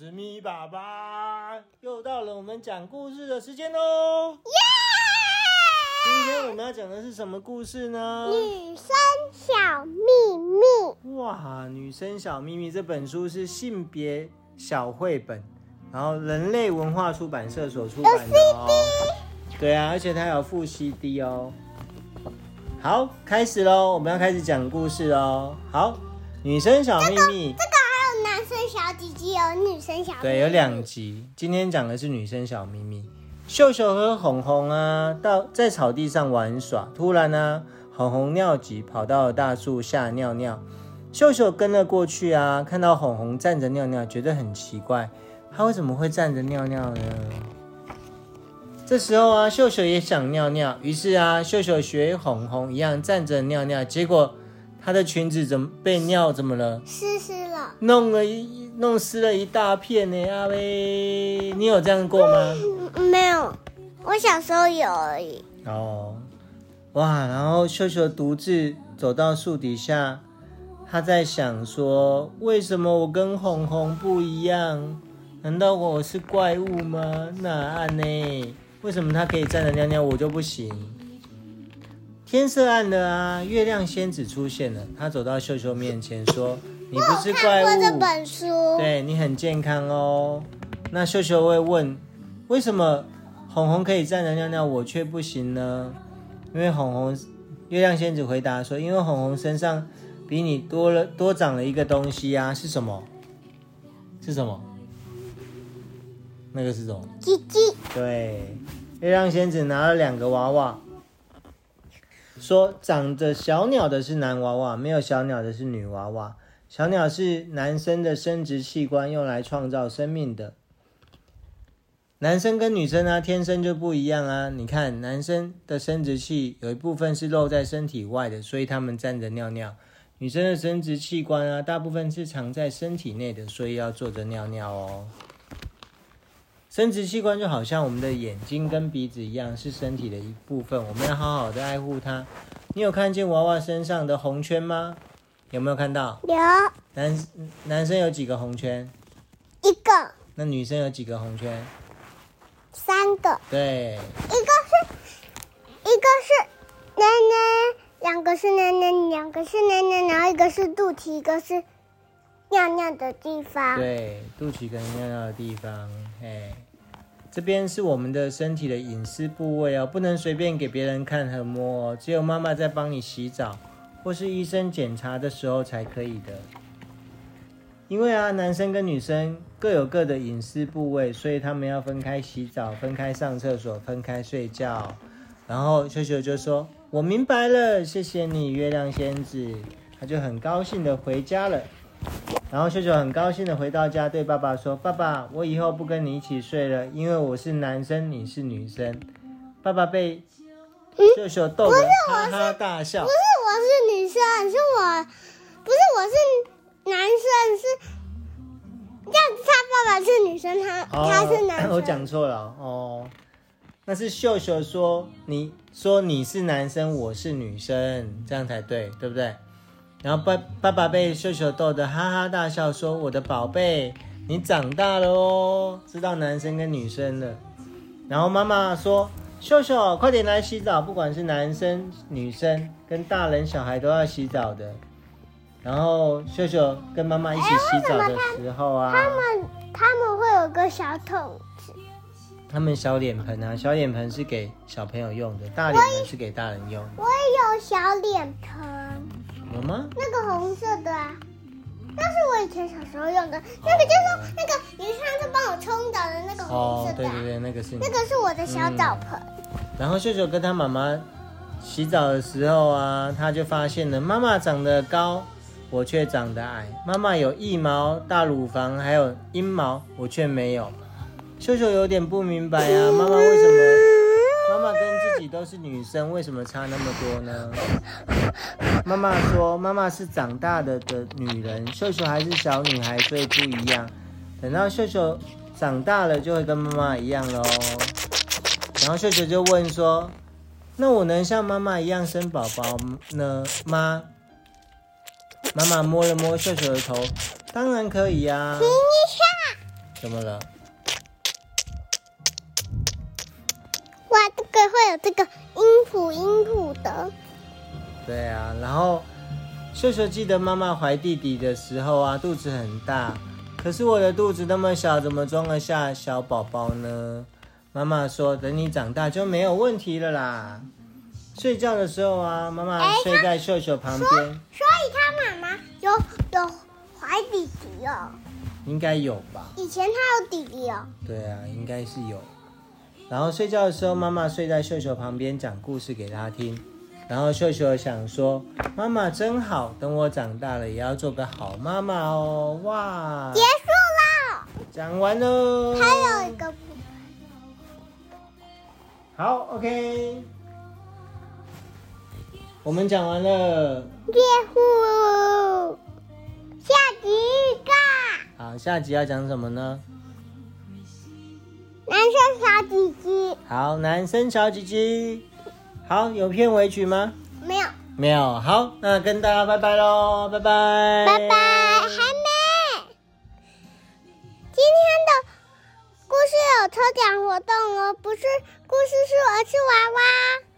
是咪爸爸，又到了我们讲故事的时间喽！耶！今天我们要讲的是什么故事呢？女生小秘密。哇，女生小秘密这本书是性别小绘本，然后人类文化出版社所出版的哦。对啊，而且它有附 CD 哦。好，开始喽！我们要开始讲故事喽。好，女生小秘密。这个小姐姐有女生小秘密，对，有两集。今天讲的是女生小秘密。秀秀和红红啊，到在草地上玩耍。突然呢、啊，红红尿急，跑到了大树下尿尿。秀秀跟了过去啊，看到红红站着尿尿，觉得很奇怪，她为什么会站着尿尿呢？这时候啊，秀秀也想尿尿，于是啊，秀秀学红红一样站着尿尿，结果她的裙子怎么被尿怎么了？湿湿了。弄了一弄湿了一大片呢，阿威，你有这样过吗？嗯，没有，我小时候有而已。哦，哇，然后秀秀独自走到树底下，他在想说：为什么我跟红红不一样？难道我是怪物吗？那暗呢？为什么他可以站着尿尿，我就不行？天色暗了啊，月亮仙子出现了，她走到秀秀面前说。你不是怪物，我这本书，对，你很健康哦。那秀秀会问，为什么红红可以站着尿尿，我却不行呢？因为红红，月亮仙子回答说，因为红红身上比你多了多长了一个东西啊，是什么？是什么？那个是什么？鸡鸡。对，月亮仙子拿了两个娃娃，说长着小鸟的是男娃娃，没有小鸟的是女娃娃。小鸟是男生的生殖器官，用来创造生命的。男生跟女生啊，天生就不一样啊。你看，男生的生殖器有一部分是露在身体外的，所以他们站着尿尿；女生的生殖器官啊，大部分是藏在身体内的，所以要坐着尿尿哦。生殖器官就好像我们的眼睛跟鼻子一样，是身体的一部分，我们要好好的爱护它。你有看见娃娃身上的红圈吗？有没有看到？有。男男生有几个红圈？一个。那女生有几个红圈？三个。对。一个是，一个是奶奶，两个是奶奶，两个是奶奶，然后一个是肚脐，一个是尿尿的地方。对，肚脐跟尿尿的地方。嘿，这边是我们的身体的隐私部位哦，不能随便给别人看和摸哦，只有妈妈在帮你洗澡。或是医生检查的时候才可以的，因为啊，男生跟女生各有各的隐私部位，所以他们要分开洗澡、分开上厕所、分开睡觉。然后秀秀就说：“我明白了，谢谢你，月亮仙子。”他就很高兴的回家了。然后秀秀很高兴的回到家，对爸爸说：“爸爸，我以后不跟你一起睡了，因为我是男生，你是女生。”爸爸被秀秀逗得哈哈大笑。不是我是女生，是我，不是我是男生，是，这样他爸爸是女生，他、哦、他是男生。我讲错了哦，那是秀秀说，你说你是男生，我是女生，这样才对，对不对？然后爸爸爸被秀秀逗得哈哈大笑，说：“我的宝贝，你长大了哦，知道男生跟女生了。”然后妈妈说。秀秀，快点来洗澡！不管是男生、女生，跟大人小孩都要洗澡的。然后秀秀跟妈妈一起洗澡的时候啊，他们他们会有个小桶子，他们小脸盆啊，小脸盆是给小朋友用的，大脸盆是给大人用的。我也有小脸盆，那个红色的啊。那是我以前小时候用的，哦、那个就是那个你上次帮我冲澡的那个红色的、啊哦，对对对，那个是那个是我的小澡盆。嗯、然后秀秀跟他妈妈洗澡的时候啊，他就发现了妈妈长得高，我却长得矮；妈妈有腋毛、大乳房，还有阴毛，我却没有。秀秀有点不明白啊，妈妈为什么？都是女生，为什么差那么多呢？妈妈说，妈妈是长大的的女人，秀秀还是小女孩，所以不一样。等到秀秀长大了，就会跟妈妈一样喽。然后秀秀就问说：“那我能像妈妈一样生宝宝呢吗？”妈妈摸了摸秀秀的头，当然可以呀。停一下。怎么了？会有这个音谱音谱的。对啊，然后秀秀记得妈妈怀弟弟的时候啊，肚子很大，可是我的肚子那么小，怎么装得下小宝宝呢？妈妈说，等你长大就没有问题了啦。睡觉的时候啊，妈妈睡在秀秀旁边。所以他妈妈有有怀弟弟哦？应该有吧。以前他有弟弟哦。对啊，应该是有。然后睡觉的时候，妈妈睡在秀秀旁边讲故事给他听。然后秀秀想说：“妈妈真好，等我长大了也要做个好妈妈哦。”哇！结束了，讲完喽。还有一个。好，OK。我们讲完了。结束。下集预告。好，下集要讲什么呢？好，男生小鸡鸡。好，有片尾曲吗？没有，没有。好，那跟大家拜拜喽，拜拜，拜拜，还没。今天的故事有抽奖活动哦，不是故事书，而是娃娃。